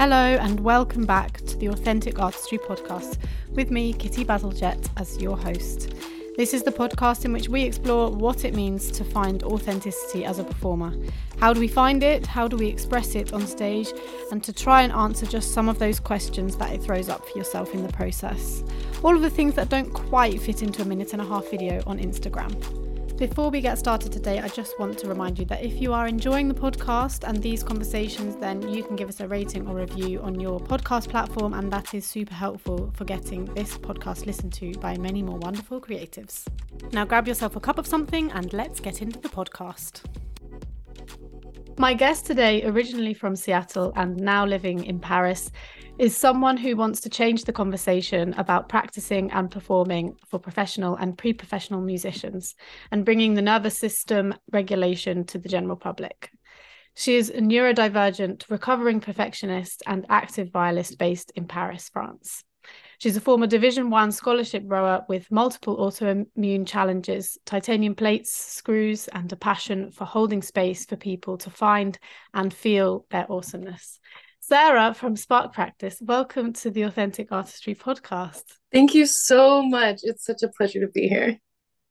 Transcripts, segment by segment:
Hello, and welcome back to the Authentic Artistry podcast with me, Kitty Bazalgette, as your host. This is the podcast in which we explore what it means to find authenticity as a performer. How do we find it? How do we express it on stage? And to try and answer just some of those questions that it throws up for yourself in the process. All of the things that don't quite fit into a minute and a half video on Instagram. Before we get started today, I just want to remind you that if you are enjoying the podcast and these conversations, then you can give us a rating or review on your podcast platform, and that is super helpful for getting this podcast listened to by many more wonderful creatives. Now, grab yourself a cup of something and let's get into the podcast. My guest today, originally from Seattle and now living in Paris, is someone who wants to change the conversation about practicing and performing for professional and pre professional musicians and bringing the nervous system regulation to the general public. She is a neurodivergent, recovering perfectionist, and active violist based in Paris, France. She's a former Division One scholarship rower with multiple autoimmune challenges, titanium plates, screws, and a passion for holding space for people to find and feel their awesomeness. Sarah from Spark Practice, welcome to the Authentic Artistry podcast. Thank you so much. It's such a pleasure to be here.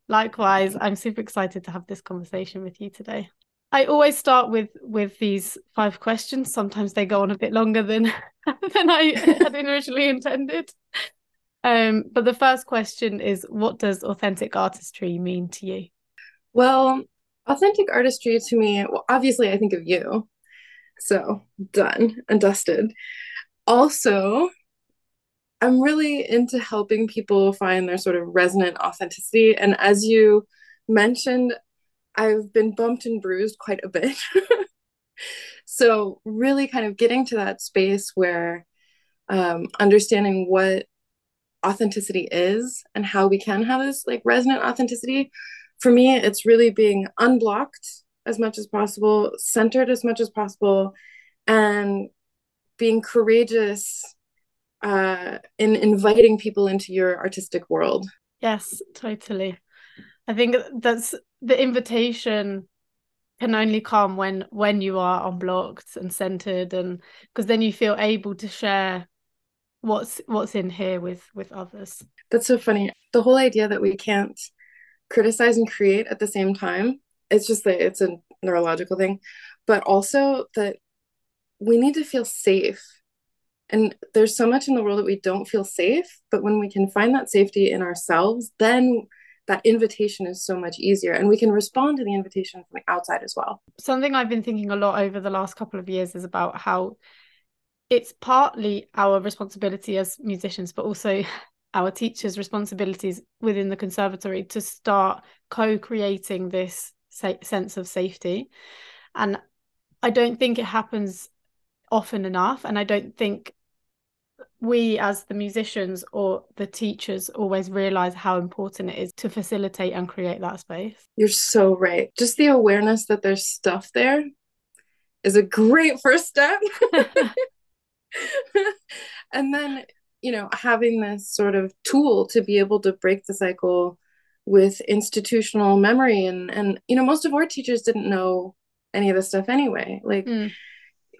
Likewise, I'm super excited to have this conversation with you today. I always start with with these five questions. Sometimes they go on a bit longer than than I had originally intended. Um, but the first question is what does authentic artistry mean to you? Well, authentic artistry to me, well, obviously I think of you so done and dusted. Also, I'm really into helping people find their sort of resonant authenticity. And as you mentioned, I've been bumped and bruised quite a bit. so, really kind of getting to that space where um, understanding what authenticity is and how we can have this like resonant authenticity. For me, it's really being unblocked as much as possible, centered as much as possible, and being courageous uh, in inviting people into your artistic world. Yes, totally. I think that's the invitation can only come when when you are unblocked and centered and because then you feel able to share what's what's in here with with others that's so funny the whole idea that we can't criticize and create at the same time it's just that it's a neurological thing, but also that we need to feel safe. And there's so much in the world that we don't feel safe, but when we can find that safety in ourselves, then that invitation is so much easier and we can respond to the invitation from the outside as well. Something I've been thinking a lot over the last couple of years is about how it's partly our responsibility as musicians, but also our teachers' responsibilities within the conservatory to start co-creating this sa- sense of safety and i don't think it happens often enough and i don't think we as the musicians or the teachers always realize how important it is to facilitate and create that space. You're so right. Just the awareness that there's stuff there is a great first step. And then you know having this sort of tool to be able to break the cycle with institutional memory and and you know most of our teachers didn't know any of this stuff anyway. Like mm.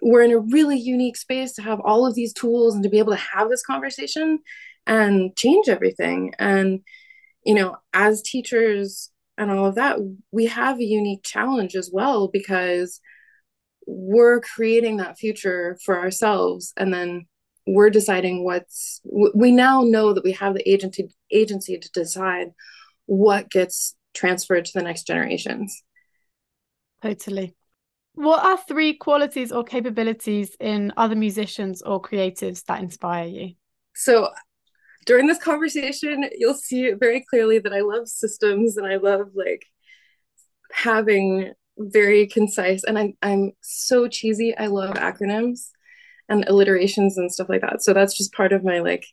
We're in a really unique space to have all of these tools and to be able to have this conversation and change everything and you know as teachers and all of that we have a unique challenge as well because we're creating that future for ourselves and then we're deciding what's we now know that we have the agency agency to decide what gets transferred to the next generations. Totally. What are three qualities or capabilities in other musicians or creatives that inspire you? So, during this conversation, you'll see very clearly that I love systems and I love like having very concise and I, I'm so cheesy. I love acronyms and alliterations and stuff like that. So that's just part of my like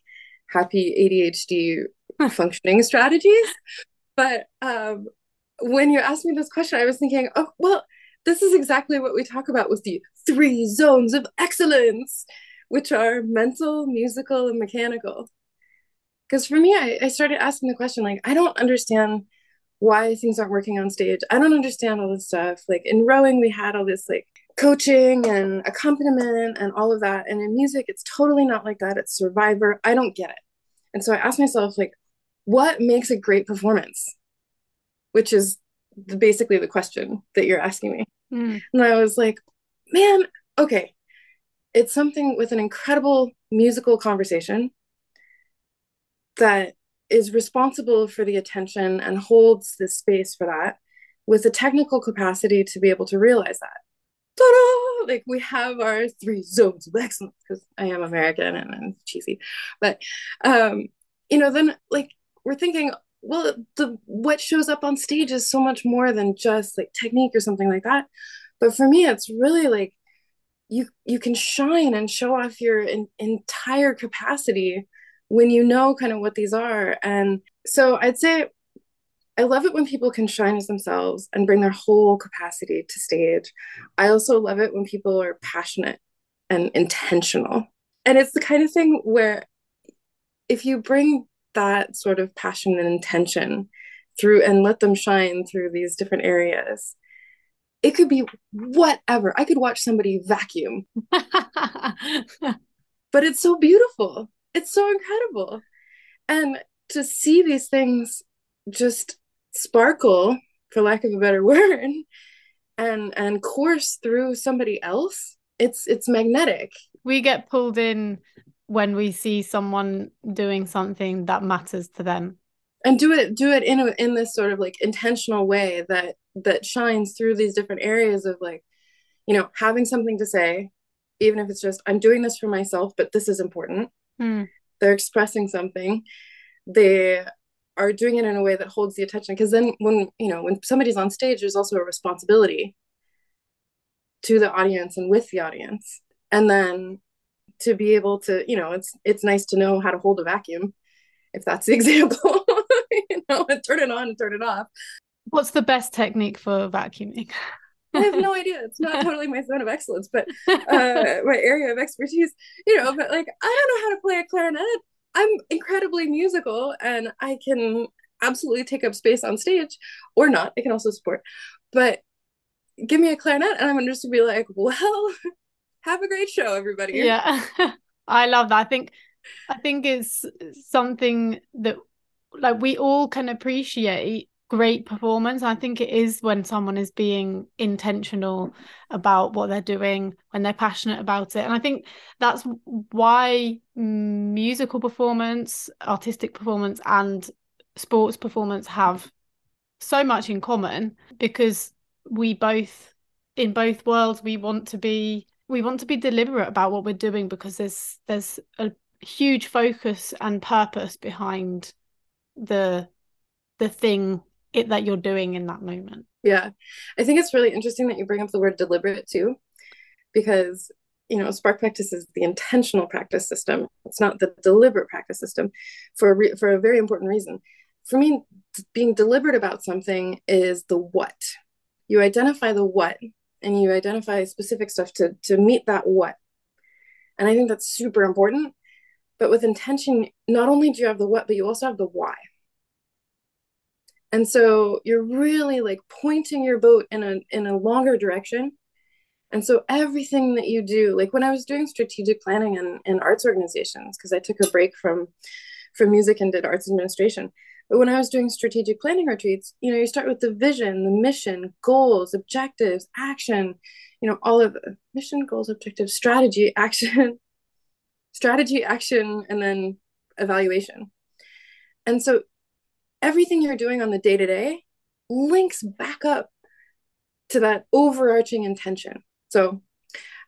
happy ADHD functioning strategies. But um, when you asked me this question, I was thinking, oh, well, this is exactly what we talk about with the three zones of excellence, which are mental, musical, and mechanical. Because for me, I, I started asking the question, like, I don't understand why things aren't working on stage. I don't understand all this stuff. Like in rowing, we had all this like coaching and accompaniment and all of that. And in music, it's totally not like that. It's survivor. I don't get it. And so I asked myself, like, what makes a great performance? Which is basically the question that you're asking me. Mm. And I was like, man, okay, it's something with an incredible musical conversation that is responsible for the attention and holds the space for that with the technical capacity to be able to realize that. Ta-da! Like we have our three zones of excellence because I am American and I'm cheesy, but um, you know, then like we're thinking, well, the what shows up on stage is so much more than just like technique or something like that. But for me, it's really like you you can shine and show off your in, entire capacity when you know kind of what these are. And so I'd say I love it when people can shine as themselves and bring their whole capacity to stage. I also love it when people are passionate and intentional. And it's the kind of thing where if you bring that sort of passion and intention through and let them shine through these different areas, it could be whatever. I could watch somebody vacuum. but it's so beautiful. It's so incredible. And to see these things just sparkle, for lack of a better word, and and course through somebody else, it's it's magnetic. We get pulled in when we see someone doing something that matters to them. And do it do it in a, in this sort of like intentional way that that shines through these different areas of like you know having something to say even if it's just i'm doing this for myself but this is important. Mm. they're expressing something. They are doing it in a way that holds the attention because then when you know when somebody's on stage there's also a responsibility to the audience and with the audience. And then to be able to you know it's it's nice to know how to hold a vacuum if that's the example you know and turn it on and turn it off what's the best technique for vacuuming I have no idea. It's not totally my zone of excellence, but uh, my area of expertise, you know. But like, I don't know how to play a clarinet. I'm incredibly musical, and I can absolutely take up space on stage, or not. I can also support. But give me a clarinet, and I'm just to be like, well, have a great show, everybody. Yeah, I love that. I think I think it's something that like we all can appreciate great performance. I think it is when someone is being intentional about what they're doing, when they're passionate about it. And I think that's why musical performance, artistic performance, and sports performance have so much in common because we both in both worlds we want to be we want to be deliberate about what we're doing because there's there's a huge focus and purpose behind the the thing it, that you're doing in that moment. Yeah. I think it's really interesting that you bring up the word deliberate too because you know spark practice is the intentional practice system. It's not the deliberate practice system for a re- for a very important reason. For me being deliberate about something is the what. You identify the what and you identify specific stuff to to meet that what. And i think that's super important but with intention not only do you have the what but you also have the why. And so you're really like pointing your boat in a in a longer direction. And so everything that you do like when i was doing strategic planning in, in arts organizations because i took a break from from music and did arts administration but when I was doing strategic planning retreats, you know, you start with the vision, the mission, goals, objectives, action, you know, all of the mission, goals, objectives, strategy, action, strategy, action, and then evaluation. And so everything you're doing on the day to day links back up to that overarching intention. So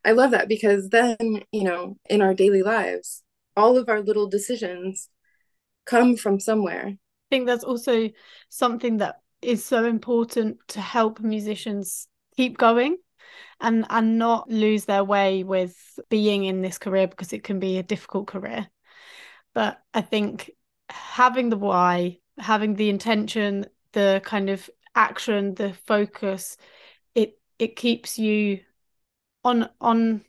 I love that because then, you know, in our daily lives, all of our little decisions come from somewhere think that's also something that is so important to help musicians keep going and and not lose their way with being in this career because it can be a difficult career. But i think having the why having the intention the kind of action the focus it it keeps you on on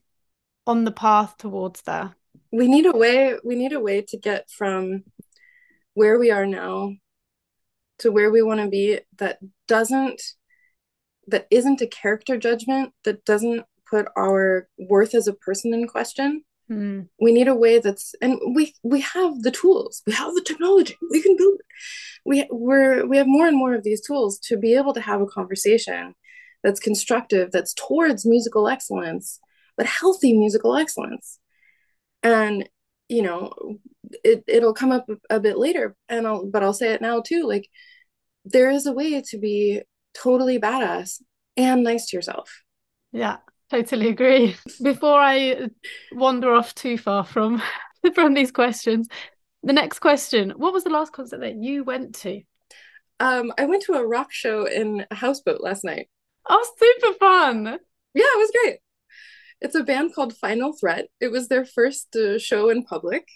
on the path towards there we need a way we need a way to get from where we are now to where we want to be that doesn't that isn't a character judgment that doesn't put our worth as a person in question. Mm. We need a way that's and we we have the tools, we have the technology, we can build it. We we're we have more and more of these tools to be able to have a conversation that's constructive, that's towards musical excellence, but healthy musical excellence. And you know, it it'll come up a bit later, and I'll but I'll say it now too. Like there is a way to be totally badass and nice to yourself. Yeah, totally agree. Before I wander off too far from from these questions, the next question: What was the last concert that you went to? Um, I went to a rock show in a houseboat last night. Oh, super fun! Yeah, it was great. It's a band called Final Threat. It was their first uh, show in public,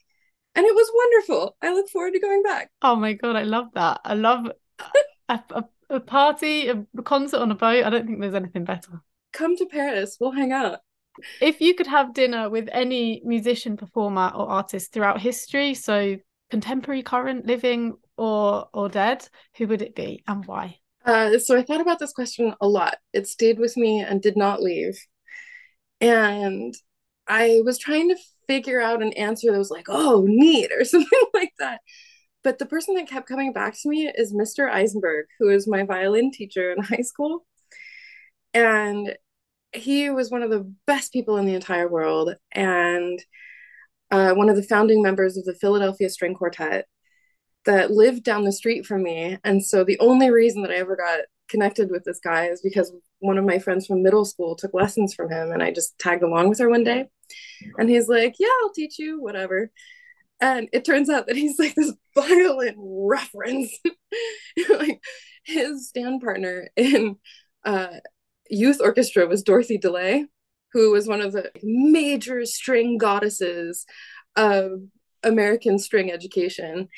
and it was wonderful. I look forward to going back. Oh my god, I love that. I love a, a, a party, a concert on a boat. I don't think there's anything better. Come to Paris. We'll hang out. If you could have dinner with any musician, performer, or artist throughout history, so contemporary, current, living, or or dead, who would it be and why? Uh, so I thought about this question a lot. It stayed with me and did not leave. And I was trying to figure out an answer that was like, oh, neat, or something like that. But the person that kept coming back to me is Mr. Eisenberg, who is my violin teacher in high school. And he was one of the best people in the entire world and uh, one of the founding members of the Philadelphia String Quartet that lived down the street from me. And so the only reason that I ever got connected with this guy is because one of my friends from middle school took lessons from him and I just tagged along with her one day. And he's like, Yeah, I'll teach you, whatever. And it turns out that he's like this violent reference. like his stand partner in uh, youth orchestra was Dorothy DeLay, who was one of the major string goddesses of American string education.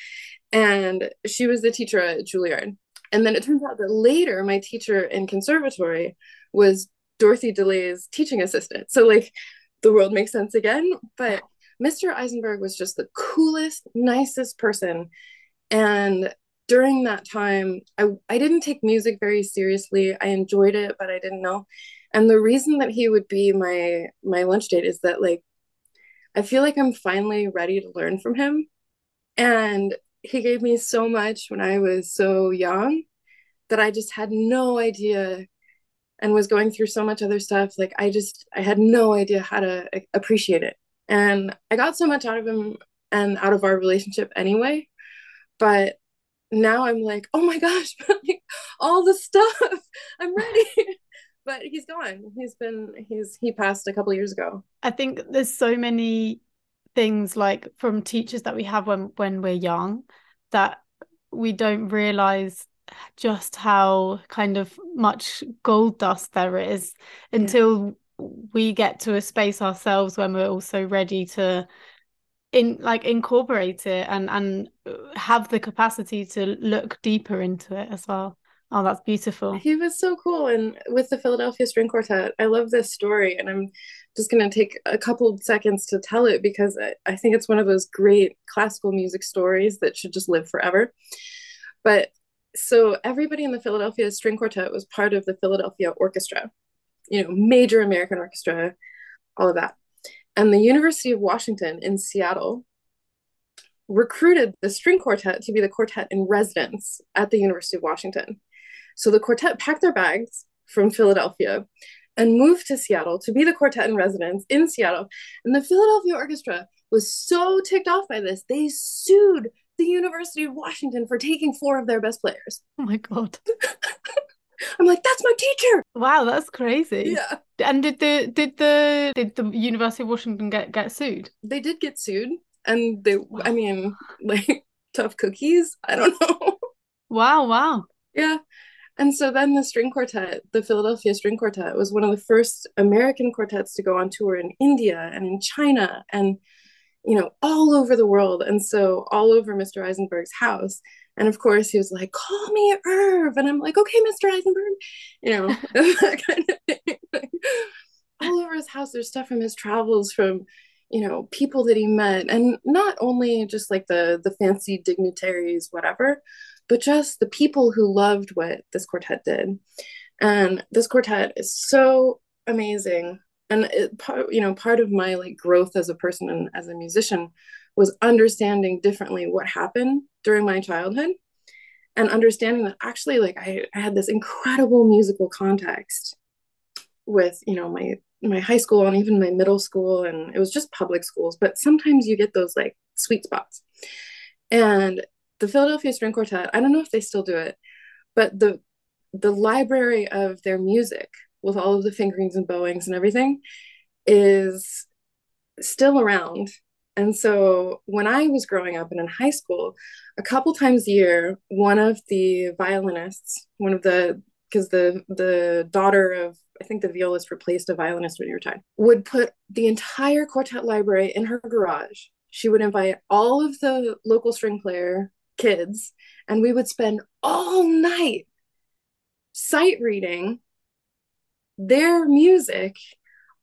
And she was the teacher at Juilliard. And then it turns out that later my teacher in conservatory was Dorothy DeLay's teaching assistant. So like the world makes sense again. But Mr. Eisenberg was just the coolest, nicest person. And during that time, I, I didn't take music very seriously. I enjoyed it, but I didn't know. And the reason that he would be my my lunch date is that like I feel like I'm finally ready to learn from him. And he gave me so much when I was so young that I just had no idea and was going through so much other stuff. Like I just I had no idea how to appreciate it. And I got so much out of him and out of our relationship anyway. But now I'm like, oh my gosh, all the stuff. I'm ready. but he's gone. He's been he's he passed a couple years ago. I think there's so many things like from teachers that we have when when we're young that we don't realize just how kind of much gold dust there is until yeah. we get to a space ourselves when we're also ready to in like incorporate it and and uh, have the capacity to look deeper into it as well. Oh that's beautiful. He was so cool and with the philadelphia string quartet i love this story and i'm just going to take a couple seconds to tell it because I, I think it's one of those great classical music stories that should just live forever. But so everybody in the philadelphia string quartet was part of the philadelphia orchestra you know major american orchestra all of that and the University of Washington in Seattle recruited the string quartet to be the quartet in residence at the University of Washington. So the quartet packed their bags from Philadelphia and moved to Seattle to be the quartet in residence in Seattle. And the Philadelphia Orchestra was so ticked off by this, they sued the University of Washington for taking four of their best players. Oh my God. I'm like, that's my teacher. Wow, that's crazy. Yeah. And did the did the did the University of Washington get get sued? They did get sued, and they, wow. I mean, like tough cookies. I don't know. Wow! Wow. Yeah. And so then the string quartet, the Philadelphia String Quartet, was one of the first American quartets to go on tour in India and in China and, you know, all over the world. And so all over Mr. Eisenberg's house. And of course, he was like, call me Irv. And I'm like, okay, Mr. Eisenberg. You know, that kind of thing. All over his house, there's stuff from his travels, from, you know, people that he met. And not only just like the the fancy dignitaries, whatever, but just the people who loved what this quartet did. And this quartet is so amazing. And it, part, you know part of my like growth as a person and as a musician was understanding differently what happened during my childhood and understanding that actually like I, I had this incredible musical context with you know my my high school and even my middle school and it was just public schools but sometimes you get those like sweet spots. And the philadelphia string quartet i don't know if they still do it but the the library of their music with all of the fingerings and bowings and everything is still around and so when i was growing up and in high school a couple times a year one of the violinists one of the because the the daughter of I think the violist replaced a violinist when you retired, would put the entire quartet library in her garage. She would invite all of the local string player kids, and we would spend all night sight reading their music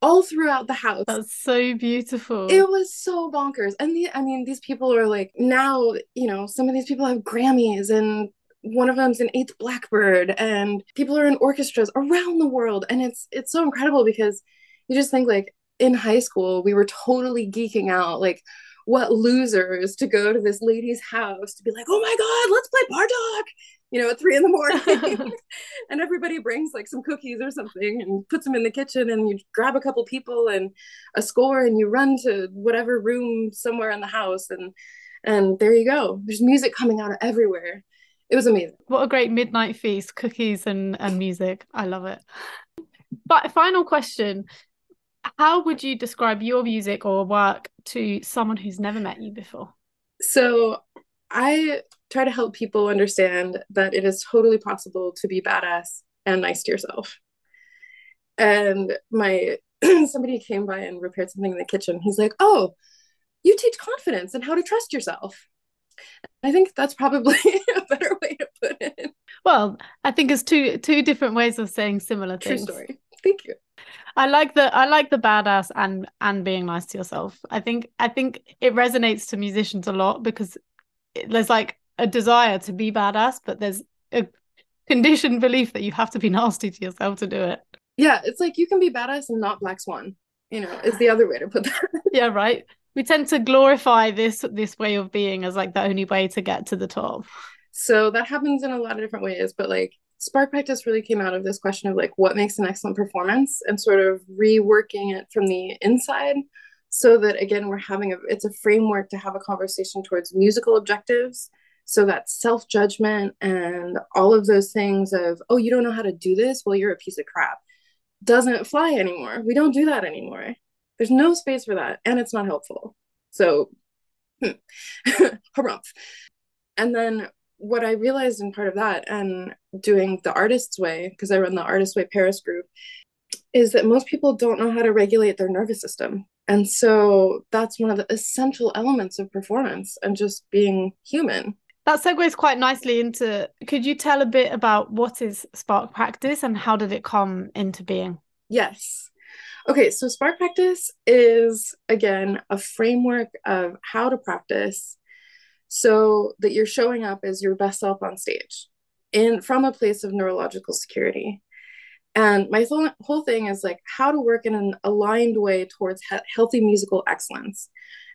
all throughout the house. That's so beautiful. It was so bonkers. And the I mean, these people are like now, you know, some of these people have Grammys and one of them's an eighth blackbird and people are in orchestras around the world and it's it's so incredible because you just think like in high school we were totally geeking out like what losers to go to this lady's house to be like oh my god let's play bartok you know at three in the morning and everybody brings like some cookies or something and puts them in the kitchen and you grab a couple people and a score and you run to whatever room somewhere in the house and and there you go there's music coming out of everywhere it was amazing. What a great midnight feast, cookies and, and music. I love it. But final question. How would you describe your music or work to someone who's never met you before? So I try to help people understand that it is totally possible to be badass and nice to yourself. And my somebody came by and repaired something in the kitchen. He's like, "Oh, you teach confidence and how to trust yourself." I think that's probably a better way to put it. Well, I think it's two two different ways of saying similar things. True story. Thank you. I like the I like the badass and and being nice to yourself. I think I think it resonates to musicians a lot because there's like a desire to be badass, but there's a conditioned belief that you have to be nasty to yourself to do it. Yeah, it's like you can be badass and not black swan. You know, is the other way to put that. yeah, right we tend to glorify this this way of being as like the only way to get to the top so that happens in a lot of different ways but like spark practice really came out of this question of like what makes an excellent performance and sort of reworking it from the inside so that again we're having a it's a framework to have a conversation towards musical objectives so that self-judgment and all of those things of oh you don't know how to do this well you're a piece of crap doesn't fly anymore we don't do that anymore there's no space for that, and it's not helpful. So, hmm. And then what I realized in part of that and doing the artist's way, because I run the artist way Paris group, is that most people don't know how to regulate their nervous system. And so that's one of the essential elements of performance and just being human. That segues quite nicely into could you tell a bit about what is Spark Practice and how did it come into being? Yes. Okay, so Spark Practice is again a framework of how to practice so that you're showing up as your best self on stage in from a place of neurological security. And my whole, whole thing is like how to work in an aligned way towards he- healthy musical excellence.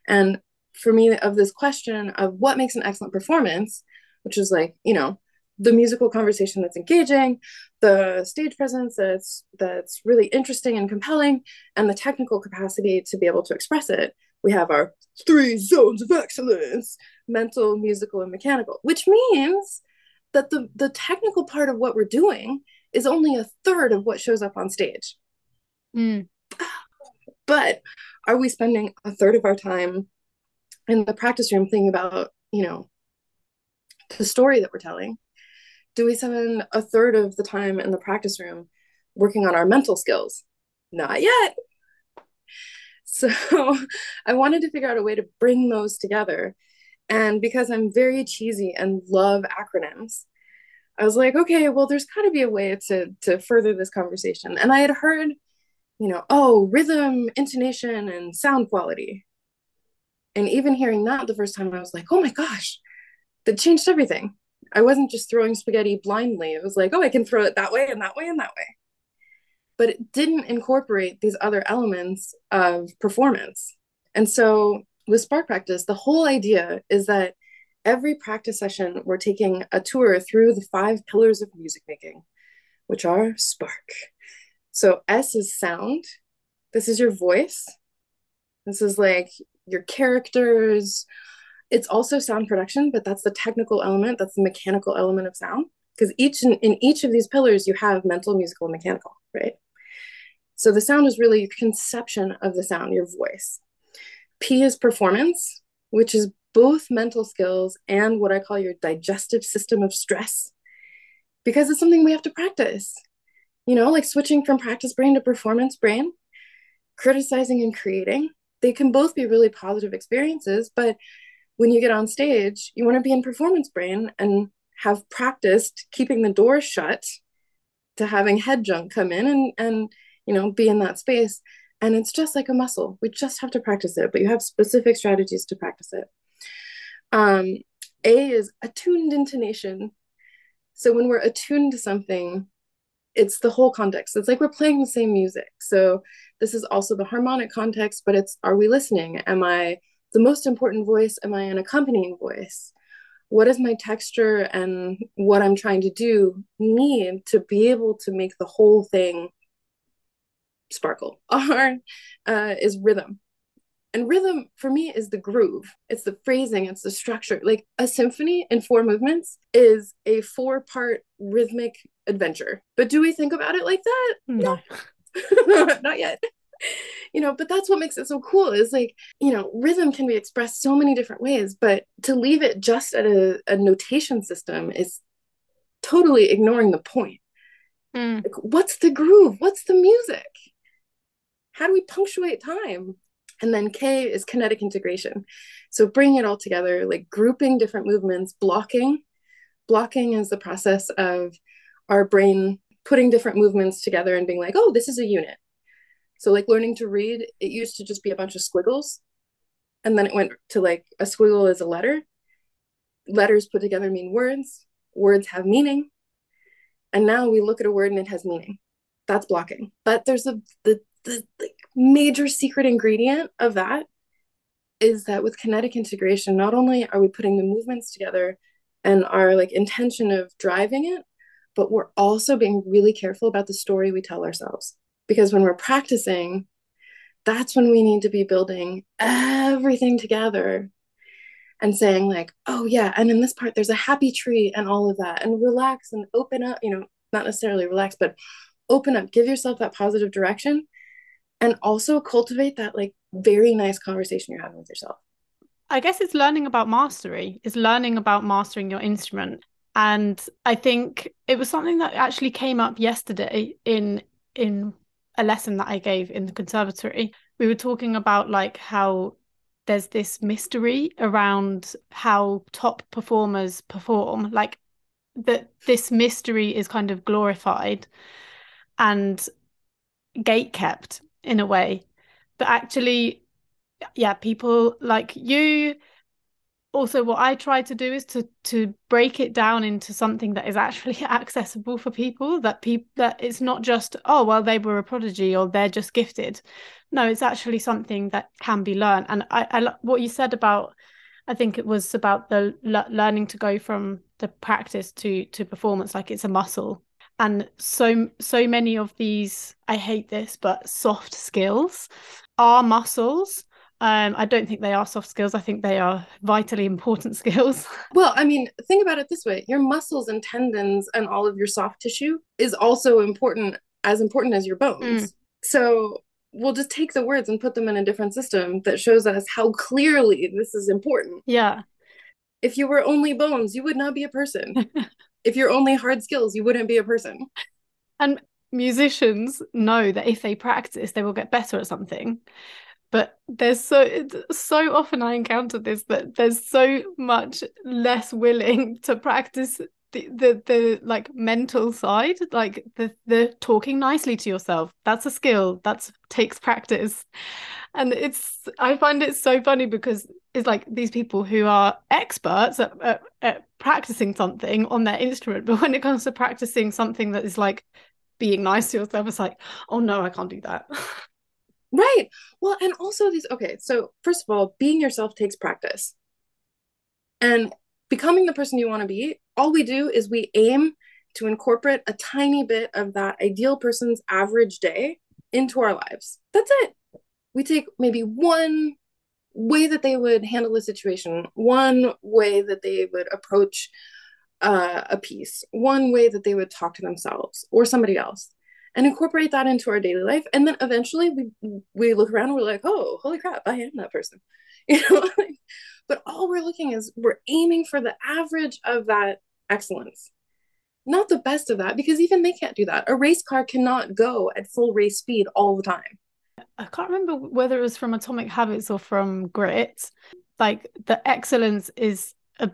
And for me, of this question of what makes an excellent performance, which is like, you know, the musical conversation that's engaging, the stage presence that's that's really interesting and compelling, and the technical capacity to be able to express it. We have our three zones of excellence: mental, musical, and mechanical, which means that the the technical part of what we're doing is only a third of what shows up on stage. Mm. But are we spending a third of our time in the practice room thinking about, you know, the story that we're telling? do we spend a third of the time in the practice room working on our mental skills? Not yet. So I wanted to figure out a way to bring those together. And because I'm very cheesy and love acronyms, I was like, okay, well, there's got to be a way to to further this conversation. And I had heard, you know, oh, rhythm, intonation, and sound quality. And even hearing that the first time, I was like, oh my gosh, that changed everything. I wasn't just throwing spaghetti blindly. It was like, oh, I can throw it that way and that way and that way. but it didn't incorporate these other elements of performance. And so with Spark Practice, the whole idea is that every practice session, we're taking a tour through the five pillars of music making, which are Spark. So S is sound. This is your voice. This is like your characters. It's also sound production, but that's the technical element, that's the mechanical element of sound. Because each in, in each of these pillars, you have mental, musical, and mechanical, right? So the sound is really your conception of the sound, your voice. P is performance, which is both mental skills and what I call your digestive system of stress, because it's something we have to practice. You know, like switching from practice brain to performance brain, criticizing and creating. They can both be really positive experiences, but when you get on stage, you want to be in performance brain and have practiced keeping the door shut to having head junk come in and and you know be in that space and it's just like a muscle we just have to practice it but you have specific strategies to practice it um a is attuned intonation. So when we're attuned to something it's the whole context. It's like we're playing the same music. So this is also the harmonic context but it's are we listening? Am i the most important voice? Am i an accompanying voice? What is my texture and what i'm trying to do need to be able to make the whole thing sparkle? R uh, is rhythm and rhythm for me is the groove. It's the phrasing it's the structure. Like a symphony in four movements is a four part rhythmic adventure. But do we think about it like that? No, not yet. You know but that's what makes it so cool is like you know rhythm can be expressed so many different ways but to leave it just at a, a notation system is totally ignoring the point. Mm. like, what's the groove? What's the music? How do we punctuate time and then k is kinetic integration so bringing it all together like grouping different movements blocking blocking is the process of our brain putting different movements together and being like oh this is a unit so like learning to read, it used to just be a bunch of squiggles. And then it went to like a squiggle is a letter. Letters put together mean words. Words have meaning. And now we look at a word and it has meaning. That's blocking. But there's a the the like major secret ingredient of that is that with kinetic integration, not only are we putting the movements together and our like intention of driving it, but we're also being really careful about the story we tell ourselves. Because when we're practicing that's when we need to be building everything together and saying like oh yeah and in this part there's a happy tree and all of that and relax and open up you know not necessarily relax but open up give yourself that positive direction and also cultivate that like very nice conversation you're having with yourself. I guess it's learning about mastery. It's learning about mastering your instrument. And i think it was something that actually came up yesterday in in a lesson that I gave in the conservatory, we were talking about like how there's this mystery around how top performers perform, like that this mystery is kind of glorified and gate kept in a way. But actually, yeah, people like you also what i try to do is to to break it down into something that is actually accessible for people that people that it's not just oh well they were a prodigy or they're just gifted. No it's actually something that can be learned. And i, I what you said about i think it was about the learning to go from the practice to to performance like it's a muscle and so so many of these i hate this but soft skills are muscles um, I don't think they are soft skills. I think they are vitally important skills. Well, I mean, think about it this way your muscles and tendons and all of your soft tissue is also important, as important as your bones. Mm. So we'll just take the words and put them in a different system that shows us how clearly this is important. Yeah. If you were only bones, you would not be a person. if you're only hard skills, you wouldn't be a person. And musicians know that if they practice, they will get better at something but there's so so often I encounter this that there's so much less willing to practice the, the the like mental side like the the talking nicely to yourself. That's a skill that takes practice. And it's i find it so funny because it's like these people who are experts at, at, at practicing something on their instrument but when it comes to practicing something that is like being nice to yourself it's like oh no i can't do that. Right. Well and also these okay so first of all being yourself takes practice. And becoming the person you want to be all we do is we aim to incorporate a tiny bit of that ideal person's average day into our lives that's it we take maybe one way that they would handle a situation one way that they would approach uh, a piece, one way that they would talk to themselves or somebody else, and incorporate that into our daily life. And then eventually we we look around and we're like, oh, holy crap, I am that person. You know, but all we're looking is we're aiming for the average of that excellence. Not the best of that, because even they can't do that. A race car cannot go at full race speed all the time. I can't remember whether it was from Atomic Habits or from Grit. Like the excellence is a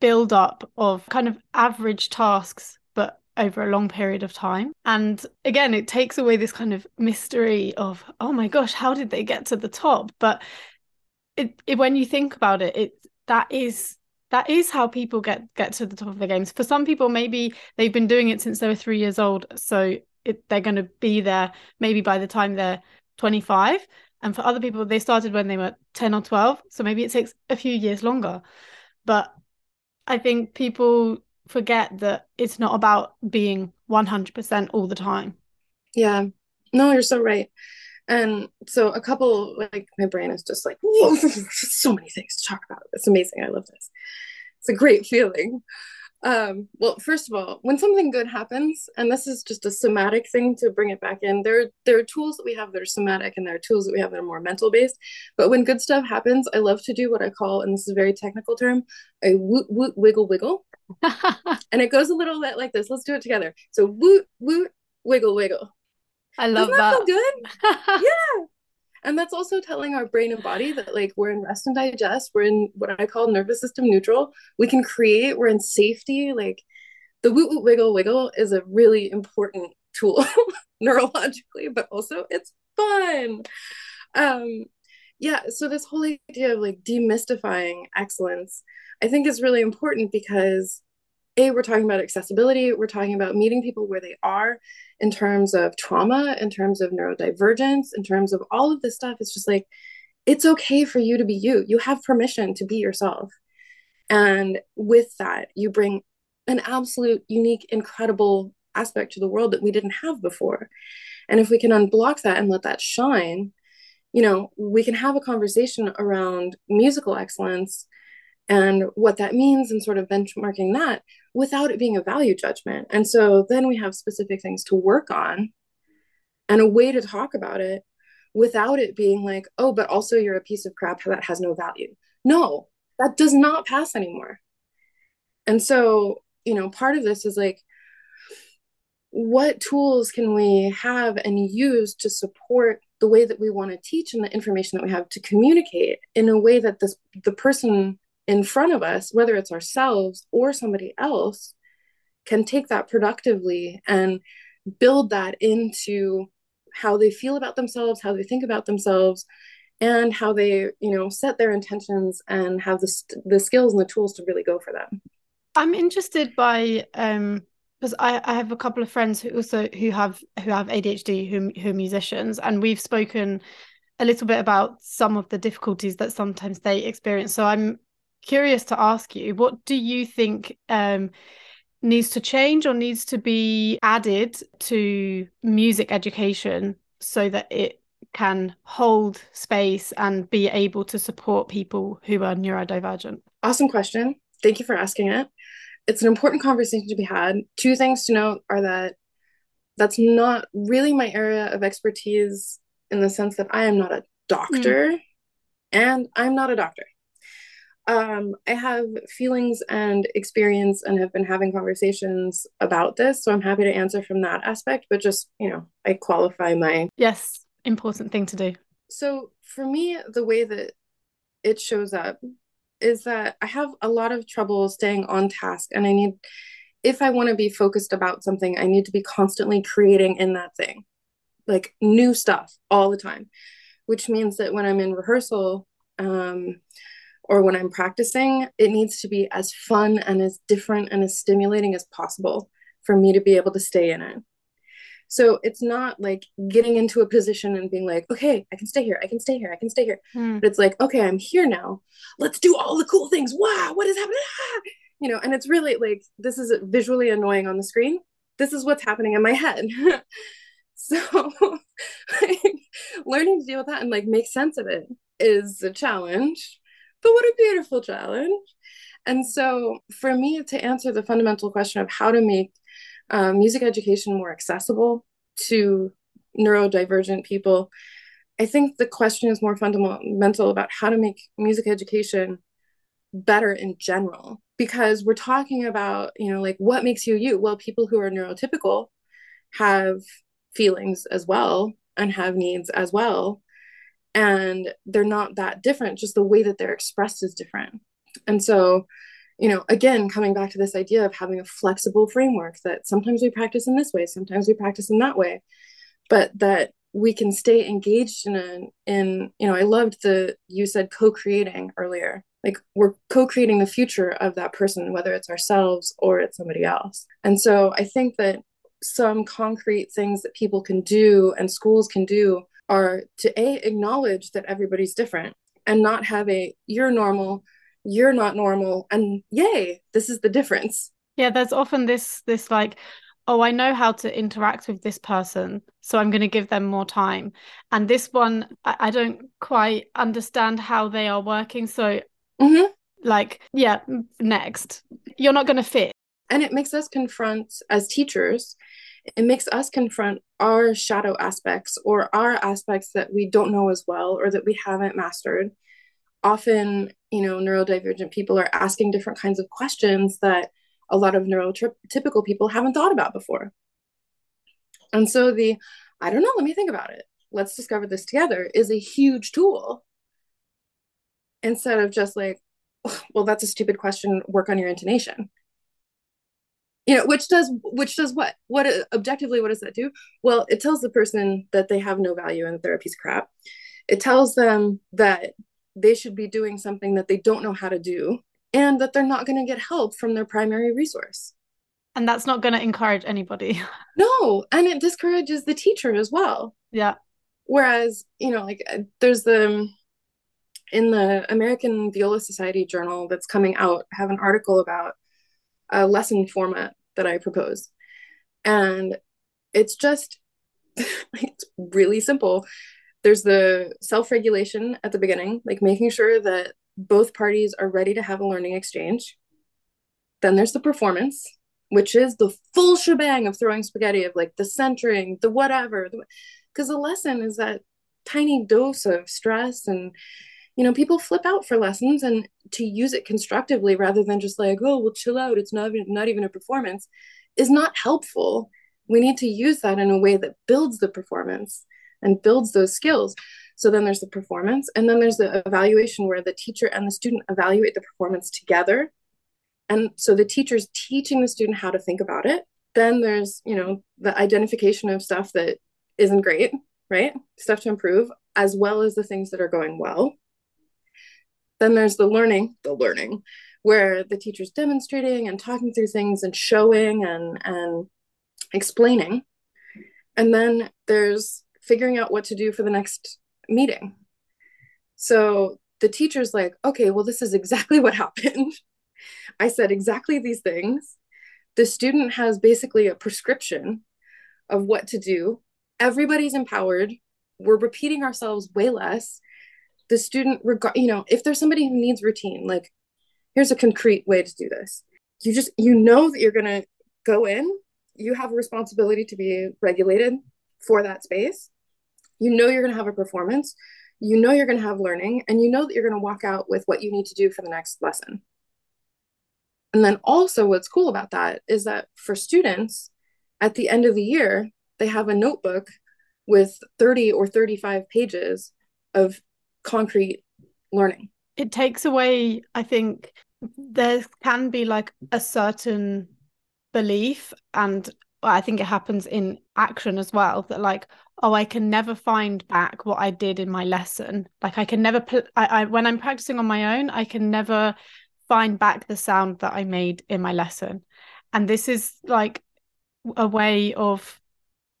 build up of kind of average tasks but over a long period of time and again it takes away this kind of mystery of oh my gosh how did they get to the top but it, it when you think about it it that is that is how people get get to the top of the games for some people maybe they've been doing it since they were 3 years old so it, they're going to be there maybe by the time they're 25 and for other people they started when they were 10 or 12 so maybe it takes a few years longer but I think people forget that it's not about being 100% all the time. Yeah. No, you're so right. And so a couple like my brain is just like so many things to talk about. It's amazing. I love this. It's a great feeling. Um, well, first of all, when something good happens, and this is just a somatic thing to bring it back in, there there are tools that we have that are somatic, and there are tools that we have that are more mental based. But when good stuff happens, I love to do what I call, and this is a very technical term, a woot woot wiggle wiggle, and it goes a little bit like this. Let's do it together. So woot woot wiggle wiggle. I love Doesn't that. that. good? yeah and that's also telling our brain and body that like we're in rest and digest we're in what i call nervous system neutral we can create we're in safety like the woot woot wiggle wiggle is a really important tool neurologically but also it's fun um yeah so this whole idea of like demystifying excellence i think is really important because a we're talking about accessibility we're talking about meeting people where they are in terms of trauma in terms of neurodivergence in terms of all of this stuff. It's just like it's okay for you to be you. You have permission to be yourself. And with that you bring an absolute unique incredible aspect to the world that we didn't have before. And if we can unblock that and let that shine you know we can have a conversation around musical excellence and what that means and sort of benchmarking that without it being a value judgment. And so then we have specific things to work on and a way to talk about it without it being like, oh, but also you're a piece of crap that has no value. No, that does not pass anymore. And so, you know, part of this is like, what tools can we have and use to support the way that we want to teach and the information that we have to communicate in a way that this the person in front of us, whether it's ourselves or somebody else, can take that productively and build that into how they feel about themselves, how they think about themselves, and how they, you know, set their intentions and have the, the skills and the tools to really go for them. I'm interested by um because I, I have a couple of friends who also who have who have ADHD who who are musicians and we've spoken a little bit about some of the difficulties that sometimes they experience. So I'm curious to ask you what do you think um, needs to change or needs to be added to music education so that it can hold space and be able to support people who are neurodivergent? Awesome question. Thank you for asking it. It's an important conversation to be had. Two things to note are that that's not really my area of expertise in the sense that I am not a doctor mm. and I'm not a doctor um, I have feelings and experience and have been having conversations about this. So I'm happy to answer from that aspect, but just, you know, I qualify my. Yes, important thing to do. So for me, the way that it shows up is that I have a lot of trouble staying on task and I need, if I want to be focused about something, I need to be constantly creating in that thing, like new stuff all the time, which means that when I'm in rehearsal, um, or when I'm practicing, it needs to be as fun and as different and as stimulating as possible for me to be able to stay in it. So it's not like getting into a position and being like, okay, I can stay here, I can stay here, I can stay here. Mm. But it's like, okay, I'm here now. Let's do all the cool things. Wow, what is happening? Ah! You know, and it's really like this is visually annoying on the screen. This is what's happening in my head. so like, learning to deal with that and like make sense of it is a challenge. But what a beautiful challenge. And so, for me to answer the fundamental question of how to make um, music education more accessible to neurodivergent people, I think the question is more fundamental about how to make music education better in general. Because we're talking about, you know, like what makes you you? Well, people who are neurotypical have feelings as well and have needs as well. And they're not that different, just the way that they're expressed is different. And so, you know, again, coming back to this idea of having a flexible framework that sometimes we practice in this way, sometimes we practice in that way, but that we can stay engaged in a, in, you know, I loved the, you said co-creating earlier. Like we're co-creating the future of that person, whether it's ourselves or it's somebody else. And so I think that some concrete things that people can do and schools can do are to a acknowledge that everybody's different and not have a you're normal you're not normal and yay this is the difference. Yeah there's often this this like oh i know how to interact with this person so i'm going to give them more time. And this one I, I, don't quite understand how they are working so mm-hmm. like yeah next. You're not going to fit. And it makes us confront as teachers it makes us confront our shadow aspects or our aspects that we don't know as well or that we haven't mastered. Often you know neurodivergent people are asking different kinds of questions that a lot of neurotypical people haven't thought about before. And so the i don't know let me think about it. Let's discover this together is a huge tool. Instead of just like well that's a stupid question work on your intonation you know which does which does what what objectively what does that do well it tells the person that they have no value and that they're a piece of crap it tells them that they should be doing something that they don't know how to do and that they're not going to get help from their primary resource. And that's not going to encourage anybody. no, and it discourages the teacher as well. Yeah. Whereas, you know, like uh, there's the in the American Viola Society journal that's coming out, I have an article about a lesson format that I propose. And it's just it's really simple there's the self regulation at the beginning, like making sure that both parties are ready to have a learning exchange. Then there's the performance, which is the full shebang of throwing spaghetti of like the centering, the whatever. Because the lesson is that tiny dose of stress and you know people flip out for lessons and to use it constructively rather than just like oh well chill out it's not not even a performance is not helpful we need to use that in a way that builds the performance and builds those skills. So then there's the performance, and then there's the evaluation where the teacher and the student evaluate the performance together. And so the teacher's teaching the student how to think about it. Then there's, you know, the identification of stuff that isn't great, right? Stuff to improve, as well as the things that are going well. Then there's the learning, the learning, where the teacher's demonstrating and talking through things and showing and and explaining. And then there's figuring out what to do for the next meeting. So the teacher's like, okay, well, this is exactly what happened. I said exactly these things. The student has basically a prescription of what to do. Everybody's empowered. We're repeating ourselves way less. The student, regard, you know, if there's somebody who needs routine, like, here's a concrete way to do this. You just, you know that you're going to go in, you have a responsibility to be regulated for that space you know you're going to have a performance you know you're going to have learning and you know that you're going to walk out with what you need to do for the next lesson and then also what's cool about that is that for students at the end of the year they have a notebook with 30 or 35 pages of concrete learning. It takes away i think there can be like a certain belief and I think it happens in action as well that like oh I can never find back what I did in my lesson. Like I can never put I, I when I'm practicing on my own I can never find back the sound that I made in my lesson. And this is like a way of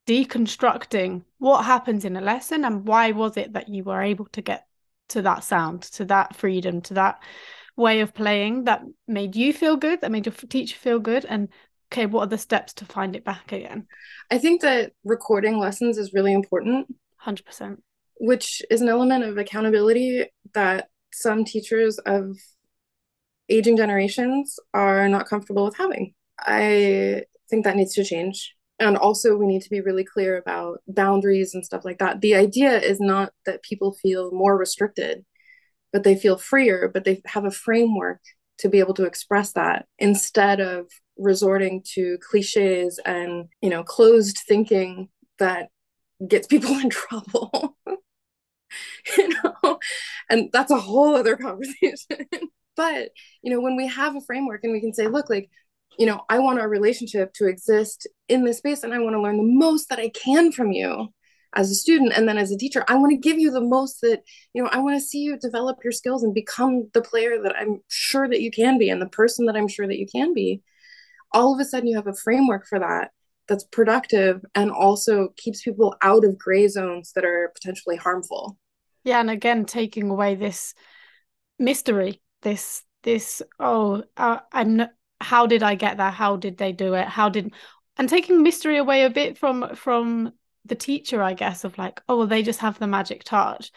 deconstructing what happens in a lesson and why was it that you were able to get to that sound, to that freedom, to that way of playing that made you feel good, that made your teacher feel good, and okay, what are the steps to find it back again? I think that recording lessons is really important. 100%. Which is an element of accountability that some teachers of aging generations are not comfortable with having. I think that needs to change. And also, we need to be really clear about boundaries and stuff like that. The idea is not that people feel more restricted, but they feel freer, but they have a framework to be able to express that instead of resorting to cliches and, you know, closed thinking that gets people in trouble. you know, and that's a whole other conversation. but, you know, when we have a framework and we can say, look, like, you know, I want our relationship to exist in this space and I want to learn the most that I can from you as a student and then as a teacher. I want to give you the most that, you know, I want to see you develop your skills and become the player that I'm sure that you can be and the person that I'm sure that you can be. All of a sudden, you have a framework for that that's productive and also keeps people out of gray zones that are potentially harmful. Yeah. And again, taking away this mystery, this, this, oh, uh, I'm not how did I get there? How did they do it? How did and taking mystery away a bit from from the teacher, I guess, of like, oh, well, they just have the magic touch.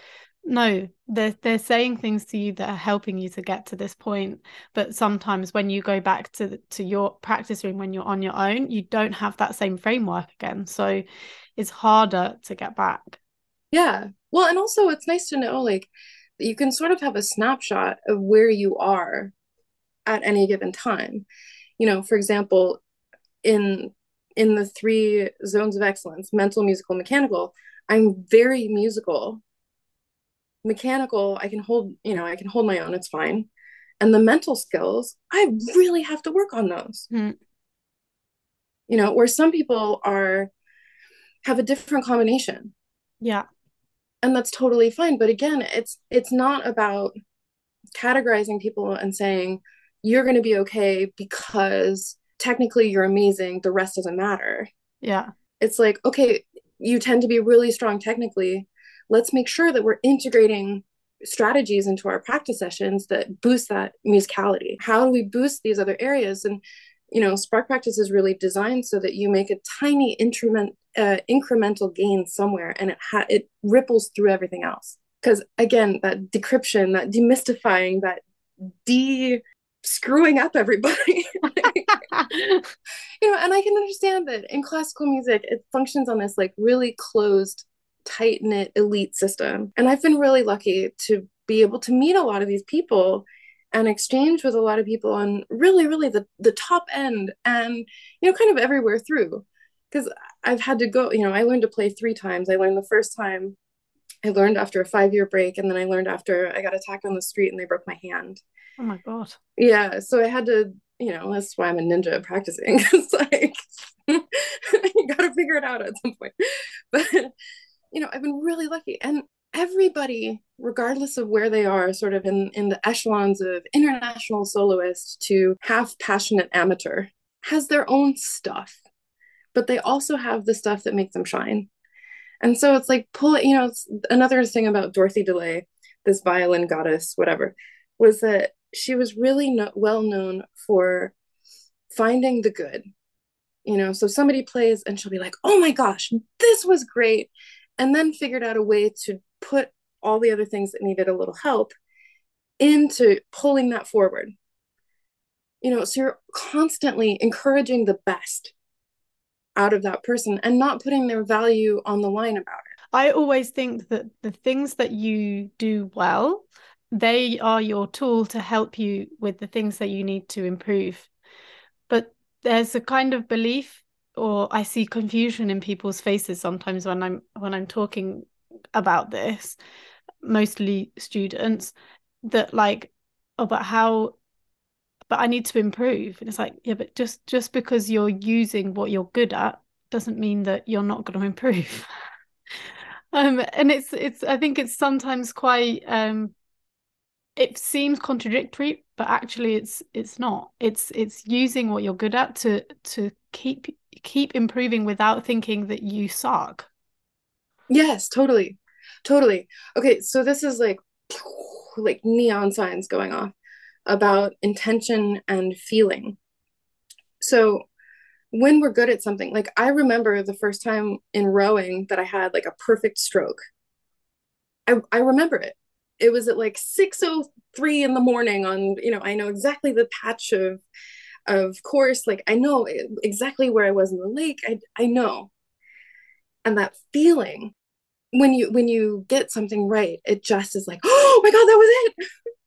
No, they're they're saying things to you that are helping you to get to this point. But sometimes when you go back to to your practice room when you're on your own, you don't have that same framework again. So it's harder to get back. Yeah. Well, and also it's nice to know like you can sort of have a snapshot of where you are at any given time. You know, for example, in in the three zones of excellence, mental, musical, mechanical, I'm very musical. Mechanical, I can hold, you know, I can hold my own, it's fine. And the mental skills, I really have to work on those. Mm. You know, where some people are have a different combination. Yeah. And that's totally fine. But again, it's it's not about categorizing people and saying, you're going to be okay because technically you're amazing the rest doesn't matter. Yeah. It's like okay you tend to be really strong technically. Let's make sure that we're integrating strategies into our practice sessions that boost that musicality. How do we boost these other areas? And you know spark practice is really designed so that you make a tiny increment uh, incremental gain somewhere and it ha- it ripples through everything else. Because again that decryption that demystifying that de screwing up everybody. you know, and I can understand that in classical music, it functions on this like really closed, tight knit elite system. And I've been really lucky to be able to meet a lot of these people and exchange with a lot of people on really, really the, the top end and, you know, kind of everywhere through. Because I've had to go, you know, I learned to play three times. I learned the first time I learned after a five year break, and then I learned after I got attacked on the street and they broke my hand. Oh my god. Yeah, so I had to, you know, that's why I'm a ninja practicing. it's like you got to figure it out at some point. But you know, I've been really lucky, and everybody, regardless of where they are, sort of in in the echelons of international soloist to half passionate amateur, has their own stuff, but they also have the stuff that makes them shine and so it's like pull it, you know, it's another thing about Dorothy DeLay, this violin goddess, whatever, was that she was really well known for finding the good. You know, so somebody plays and she'll be like, oh my gosh, this was great. And then figured out a way to put all the other things that needed a little help into pulling that forward. You know, so you're constantly encouraging the best out of that person and not putting their value on the line about it. I always think that the things that you do well, they are your tool to help you with the things that you need to improve. But there's a kind of belief or I see confusion in people's faces sometimes when I'm when I'm talking about this, mostly students, that like, oh, but how but I need to improve. And it's like, yeah, but just just because you're using what you're good at doesn't mean that you're not going to improve. um, and it's it's I think it's sometimes quite um, it seems contradictory, but actually it's it's not. It's it's using what you're good at to to keep keep improving without thinking that you suck. Yes, totally. Totally. Okay, so this is like like neon signs going off about intention and feeling. So when we're good at something, like I remember the first time in rowing that I had like a perfect stroke. I, I remember it. It was at like 6:03 in the morning on, you know, I know exactly the patch of of course, like I know exactly where I was in the lake. I I know. And that feeling when you when you get something right, it just is like, oh my god, that was it.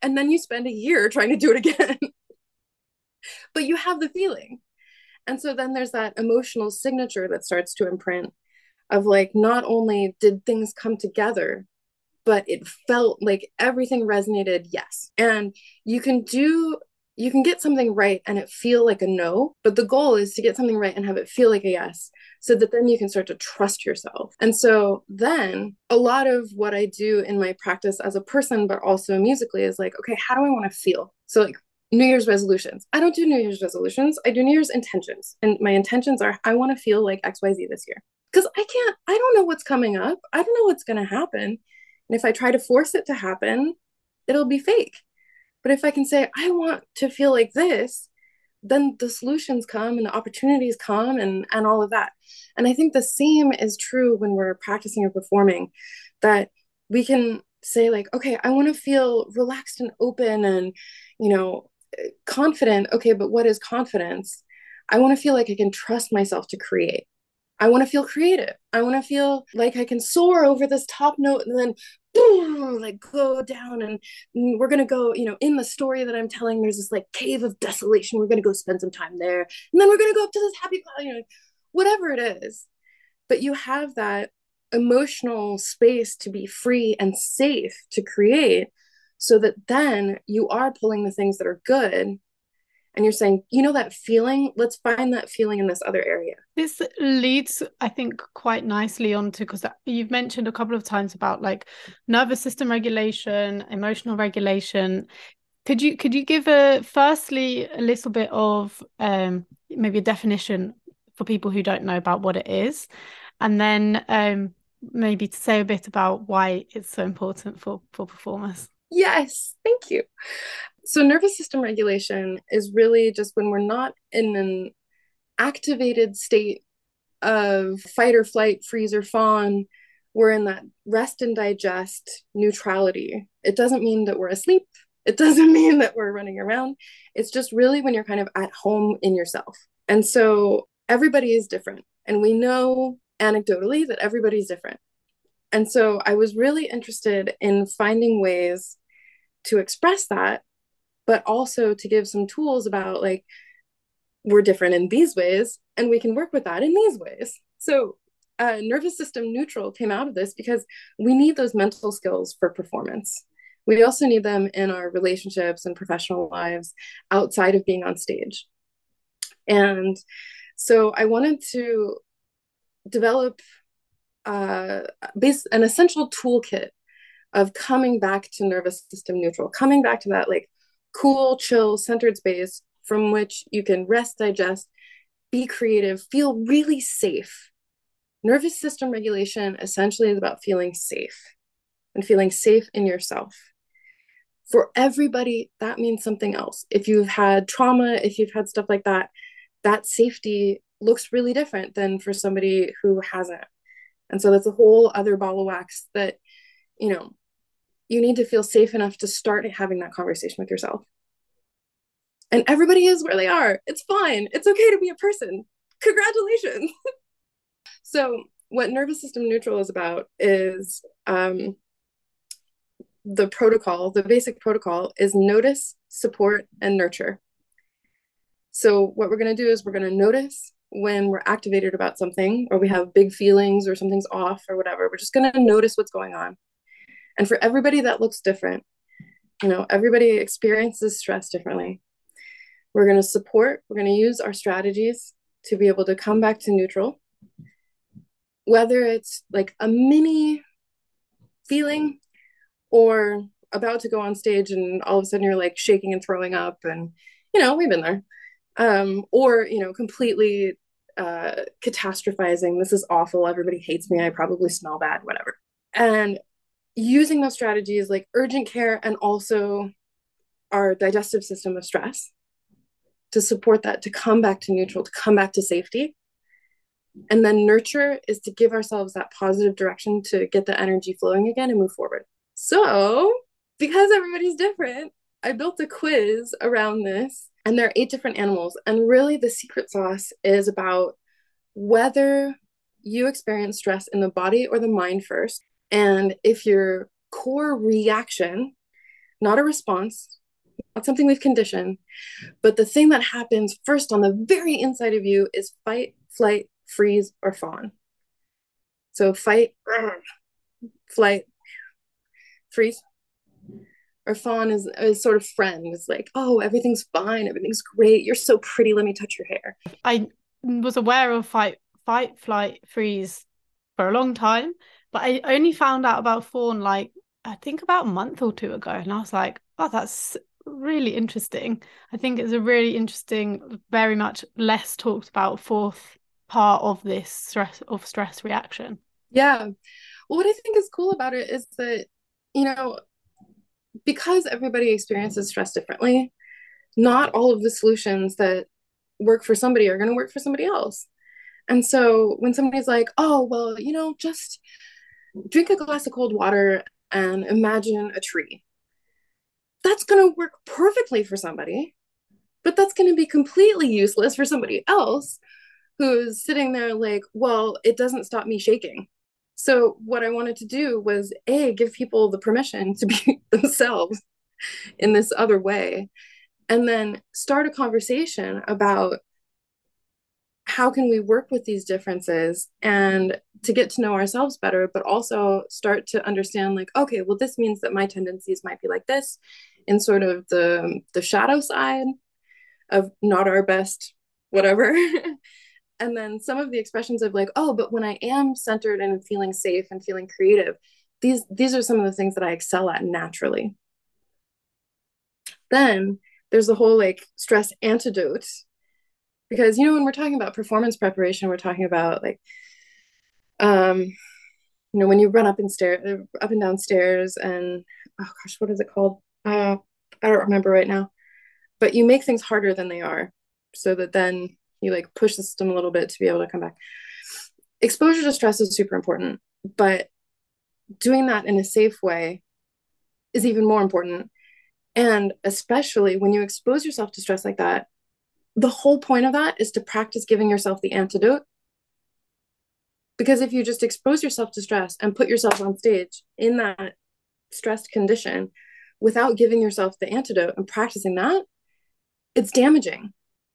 and then you spend a year trying to do it again. but you have the feeling. And so then there's that emotional signature that starts to imprint of like not only did things come together, but it felt like everything resonated yes. And you can do you can get something right and it feel like a no, but the goal is to get something right and have it feel like a yes so that then you can start to trust yourself. And so then a lot of what I do in my practice as a person, but also musically, is like, okay, how do I want to feel? So, like, New Year's resolutions. I don't do New Year's resolutions. I do New Year's intentions. And my intentions are I want to feel like XYZ this year. Because I can't, I don't know what's coming up. I don't know what's going to happen. And if I try to force it to happen, it'll be fake. But if I can say, I want to feel like this, then the solutions come and the opportunities come and and all of that. And i think the same is true when we're practicing or performing that we can say like okay i want to feel relaxed and open and you know confident. Okay but what is confidence? I want to feel like i can trust myself to create. I want to feel creative. I want to feel like I can soar over this top note and then boom, like go down. And mm, we're going to go, you know, in the story that I'm telling, there's this like cave of desolation. We're going to go spend some time there. And then we're going to go up to this happy you know, whatever it is. But you have that emotional space to be free and safe to create so that then you are pulling the things that are good and you're saying, you know, that feeling, let's find that feeling in this other area. This leads, I think, quite nicely onto because you've mentioned a couple of times about like nervous system regulation, emotional regulation. Could you could you give a firstly a little bit of um, maybe a definition for people who don't know about what it is, and then um, maybe to say a bit about why it's so important for for performers. Yes, thank you. So, nervous system regulation is really just when we're not in an activated state of fight or flight, freeze or fawn. We're in that rest and digest neutrality. It doesn't mean that we're asleep. It doesn't mean that we're running around. It's just really when you're kind of at home in yourself. And so everybody is different. And we know anecdotally that everybody's different. And so I was really interested in finding ways to express that but also to give some tools about like we're different in these ways and we can work with that in these ways. So uh, nervous system neutral came out of this because we need those mental skills for performance. We also need them in our relationships and professional lives outside of being on stage. And so i wanted to develop uh, base, an essential toolkit of coming back to nervous system neutral coming back to that like cool, chill, centered space from which you can rest, digest, be creative, feel really safe. Nervous system regulation essentially is about feeling safe and feeling safe in yourself. For everybody, that means something else. If you've had trauma, if you've had stuff like that, that safety looks really different than for somebody who hasn't. And so that's a whole other ball of wax that, you know, you need to feel safe enough to start having that conversation with yourself. And everybody is where they are. It's fine. It's okay to be a person. Congratulations. so, what nervous system neutral is about is um, the protocol, the basic protocol is notice, support, and nurture. So, what we're going to do is we're going to notice when we're activated about something or we have big feelings or something's off or whatever. We're just going to notice what's going on. And for everybody, that looks different. You know, everybody experiences stress differently. We're going to support, we're going to use our strategies to be able to come back to neutral. Whether it's like a mini feeling or about to go on stage and all of a sudden you're like shaking and throwing up and you know we've been there um, or you know completely uh, catastrophizing this is awful everybody hates me i probably smell bad whatever and using those strategies like urgent care and also our digestive system of stress to support that to come back to neutral to come back to safety. And then nurture is to give ourselves that positive direction to get the energy flowing again and move forward. So because everybody's different i built a quiz around this and there are eight different animals. And really the secret sauce is about whether you experience stress in the body or the mind first and if your core reaction not a response not something we've conditioned but the thing that happens first on the very inside of you is fight flight freeze or fawn. So fight flight freeze or fawn is, is sort of friend. It's like oh everything's fine. Everything's great. You're so pretty. Let me touch your hair. I was aware of fight fight flight freeze for a long time but i only found out about fawn like i think about a month or two ago and i was like oh that's really interesting. I think it's a really interesting very much less talked about fourth part of this stress of stress reaction. Yeah. Well what i think is cool about it is that you know because everybody experiences stress differently, not all of the solutions that work for somebody are going to work for somebody else. And so when somebody's like, oh, well, you know, just drink a glass of cold water and imagine a tree, that's going to work perfectly for somebody, but that's going to be completely useless for somebody else who's sitting there like, well, it doesn't stop me shaking. So what I wanted to do was a give people the permission to be themselves in this other way and then start a conversation about how can we work with these differences and to get to know ourselves better but also start to understand like okay well this means that my tendencies might be like this in sort of the the shadow side of not our best whatever. And then some of the expressions of like oh but when i am centered and feeling safe and feeling creative these these are some of the things that i excel at naturally. Then there's the whole like stress antidote because you know when we're talking about performance preparation we're talking about like um you know when you run up and stair up and down stairs and oh gosh what is it called? Uh i don't remember right now. But you make things harder than they are so that then you like push the system a little bit to be able to come back. Exposure to stress is super important but doing that in a safe way is even more important. And especially when you expose yourself to stress like that the whole point of that is to practice giving yourself the antidote because if you just expose yourself to stress and put yourself on stage in that stressed condition without giving yourself the antidote and practicing that it's damaging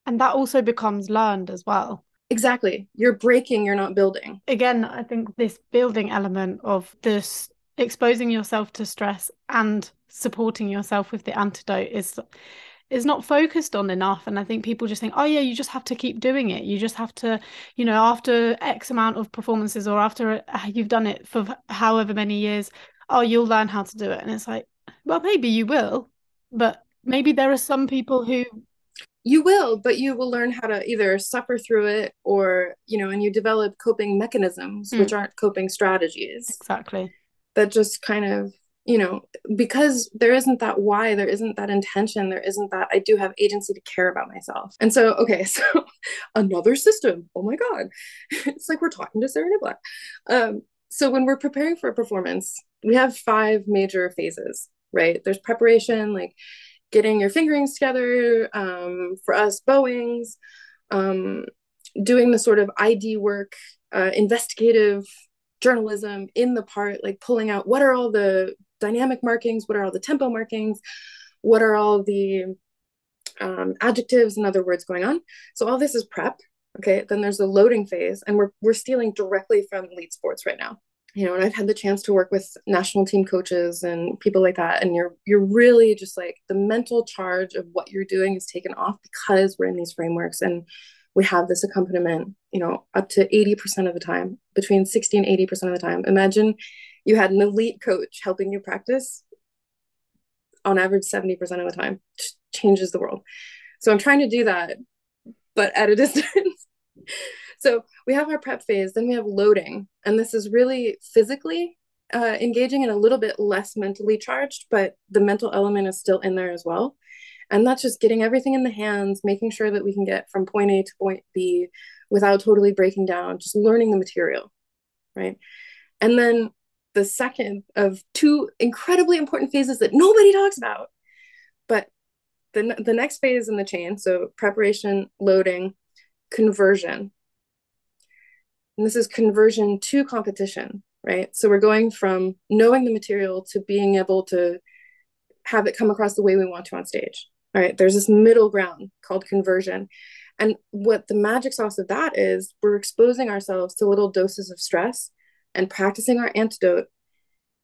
and that also becomes learned as well. Exactly. You're breaking, you're not building. Again, I think this building element of this exposing yourself to stress and supporting yourself with the antidote is is not focused on enough. And i think people just think oh yeah you just have to keep doing it. You just have to you know after x amount of performances or after uh, you've done it for however many years oh you'll learn how to do it. And it's like well maybe you will but maybe there are some people who you will but you will learn how to either suffer through it or you know and you develop coping mechanisms mm. which aren't coping strategies. Exactly. That just kind of you know because there isn't that why there isn't that intention there isn't that i do have agency to care about myself. And so okay so another system oh my god. It's like we're talking to sarah Black. um so when we're preparing for a performance we have five major phases right? There's preparation like getting your fingerings together, um, for us, bowings, um, doing the sort of ID work, uh, investigative journalism in the part, like pulling out what are all the dynamic markings, what are all the tempo markings, what are all the um, adjectives and other words going on. So all this is prep. Okay, then there's the loading phase, and we're we're stealing directly from Elite Sports right now you know and i've had the chance to work with national team coaches and people like that and you're you're really just like the mental charge of what you're doing is taken off because we're in these frameworks and we have this accompaniment you know up to 80% of the time between 60 and 80% of the time imagine you had an elite coach helping you practice on average 70% of the time changes the world so i'm trying to do that but at a distance. so we have our prep phase, then we have loading. And this is really physically uh, engaging and a little bit less mentally charged, but the mental element is still in there as well. And that's just getting everything in the hands, making sure that we can get from point A to point B without totally breaking down, just learning the material, right? And then the second of two incredibly important phases that nobody talks about. But the, the next phase in the chain, so preparation, loading, conversion. And this is conversion to competition, right? So we're going from knowing the material to being able to have it come across the way we want to on stage. All right, there's this middle ground called conversion. And what the magic sauce of that is, we're exposing ourselves to little doses of stress and practicing our antidote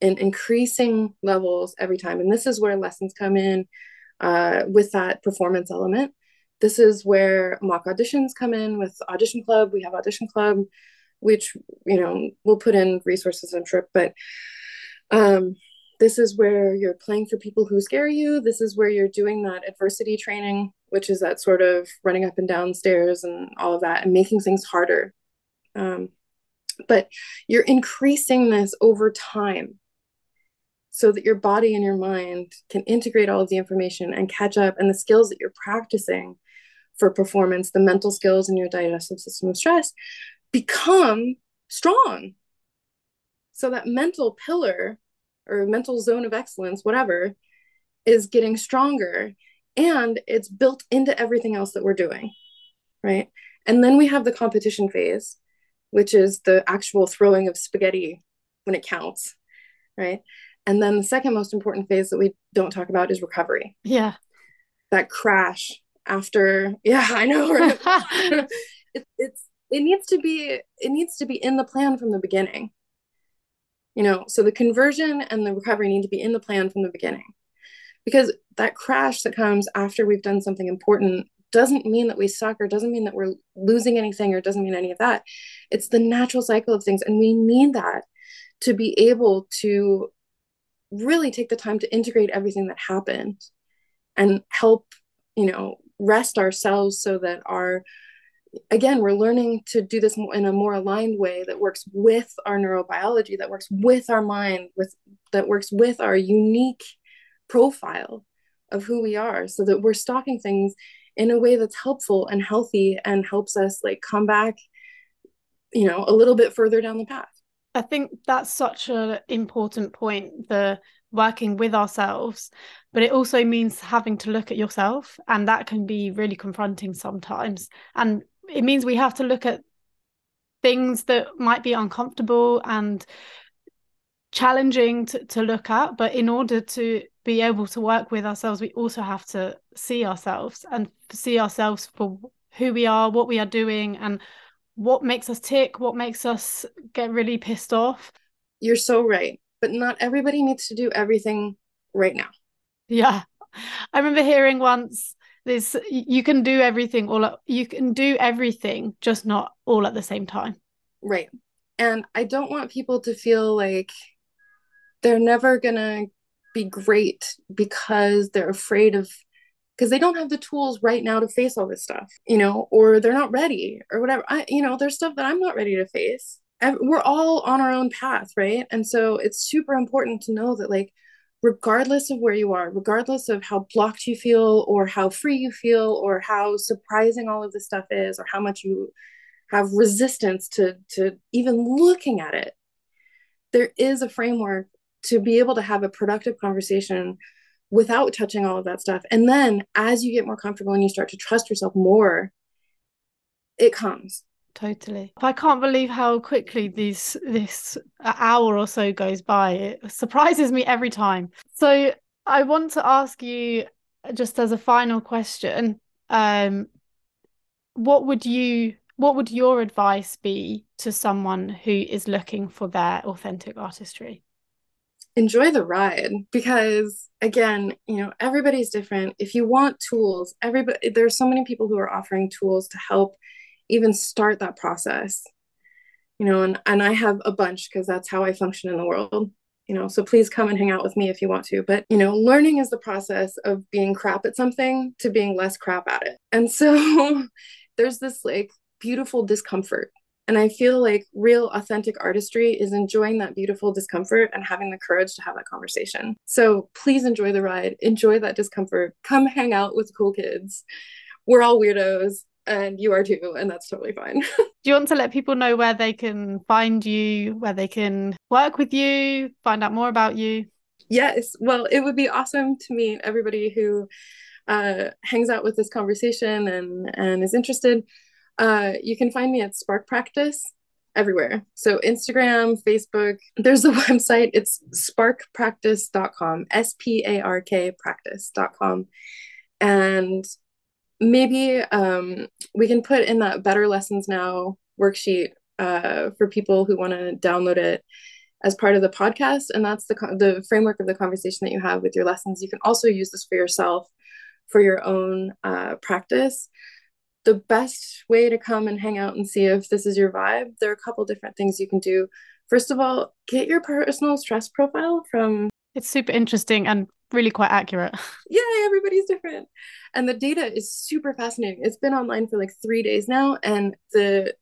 in increasing levels every time. And this is where lessons come in uh, with that performance element. This is where mock auditions come in with Audition Club. We have Audition Club, which, you know, we'll put in resources, I'm sure. But um, this is where you're playing for people who scare you. This is where you're doing that adversity training, which is that sort of running up and down stairs and all of that and making things harder. Um, but you're increasing this over time so that your body and your mind can integrate all of the information and catch up and the skills that you're practicing for performance the mental skills in your digestive system of stress become strong. So that mental pillar or mental zone of excellence whatever is getting stronger and it's built into everything else that we're doing right? And then we have the competition phase which is the actual throwing of spaghetti when it counts, right? And then the second most important phase that we don't talk about is recovery. Yeah. That crash after, yeah, I know. Right? it, it's it needs to be it needs to be in the plan from the beginning. You know, so the conversion and the recovery need to be in the plan from the beginning. Because that crash that comes after we've done something important doesn't mean that we suck or doesn't mean that we're losing anything or doesn't mean any of that. It's the natural cycle of things. And we need that to be able to really take the time to integrate everything that happened and help, you know, rest ourselves so that our again we're learning to do this in a more aligned way that works with our neurobiology that works with our mind with that works with our unique profile of who we are so that we're stocking things in a way that's helpful and healthy and helps us like come back you know a little bit further down the path. I think that's such an important point the working with ourselves but it also means having to look at yourself and that can be really confronting sometimes. And it means we have to look at things that might be uncomfortable and challenging to, to look at but in order to be able to work with ourselves we also have to see ourselves and see ourselves for who we are what we are doing and what makes us tick what makes us get really pissed off. You're so right but not everybody needs to do everything right now. Yeah. I remember hearing once this you can do everything all at, you can do everything just not all at the same time. Right. And i don't want people to feel like they're never going to be great because they're afraid of because they don't have the tools right now to face all this stuff you know or they're not ready or whatever. I you know there's stuff that i'm not ready to face. We're all on our own path right? And so it's super important to know that like regardless of where you are regardless of how blocked you feel or how free you feel or how surprising all of this stuff is or how much you have resistance to to even looking at it there is a framework to be able to have a productive conversation without touching all of that stuff. And then as you get more comfortable and you start to trust yourself more, it comes. Totally. I can't believe how quickly these this hour or so goes by. It surprises me every time. So I want to ask you just as a final question, um, what would you what would your advice be to someone who is looking for their authentic artistry? Enjoy the ride because again you know everybody's different. If you want tools everybody there's so many people who are offering tools to help even start that process you know and and i have a bunch because that's how i function in the world you know so please come and hang out with me if you want to. But you know learning is the process of being crap at something to being less crap at it. And so there's this like beautiful discomfort and I feel like real authentic artistry is enjoying that beautiful discomfort and having the courage to have that conversation. So please enjoy the ride, enjoy that discomfort, come hang out with cool kids. We're all weirdos and you are too, and that's totally fine. Do you want to let people know where they can find you, where they can work with you, find out more about you? Yes. Well, it would be awesome to meet everybody who uh, hangs out with this conversation and, and is interested. Uh, you can find me at Spark Practice everywhere. So Instagram, Facebook, there's a website. It's sparkpractice.com, S P A R K practice.com. And maybe um, we can put in that Better Lessons Now worksheet uh, for people who want to download it as part of the podcast. And that's the, the framework of the conversation that you have with your lessons. You can also use this for yourself for your own uh, practice the best way to come and hang out and see if this is your vibe, there are a couple different things you can do. First of all, get your personal stress profile from. It's super interesting and really quite accurate. Yeah, everybody's different. And the data is super fascinating. It's been online for like three days now, and the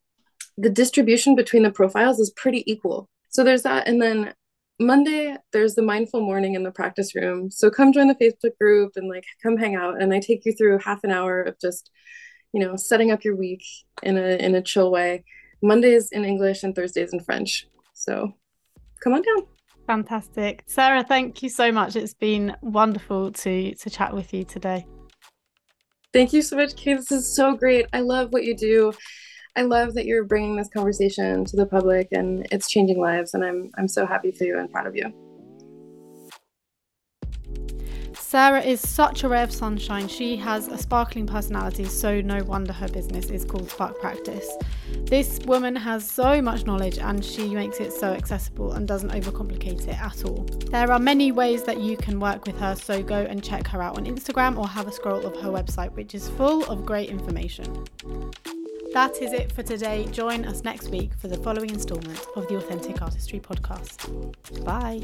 the distribution between the profiles is pretty equal. So there's that. And then Monday, there's the mindful morning in the practice room. So come join the Facebook group and like come hang out. And I take you through half an hour of just you know, setting up your week in a in a chill way. Mondays in English and Thursdays in French. So come on down. Fantastic. Sarah, thank you so much. It's been wonderful to to chat with you today. Thank you so much, Kate. This is so great. I love what you do. I love that you're bringing this conversation to the public and it's changing lives and I'm I'm so happy for you and proud of you. Sarah is such a ray of sunshine. She has a sparkling personality, so no wonder her business is called Spark Practice. This woman has so much knowledge and she makes it so accessible and doesn't overcomplicate it at all. There are many ways that you can work with her, so go and check her out on Instagram or have a scroll of her website, which is full of great information. That is it for today. Join us next week for the following instalment of the Authentic Artistry podcast. Bye.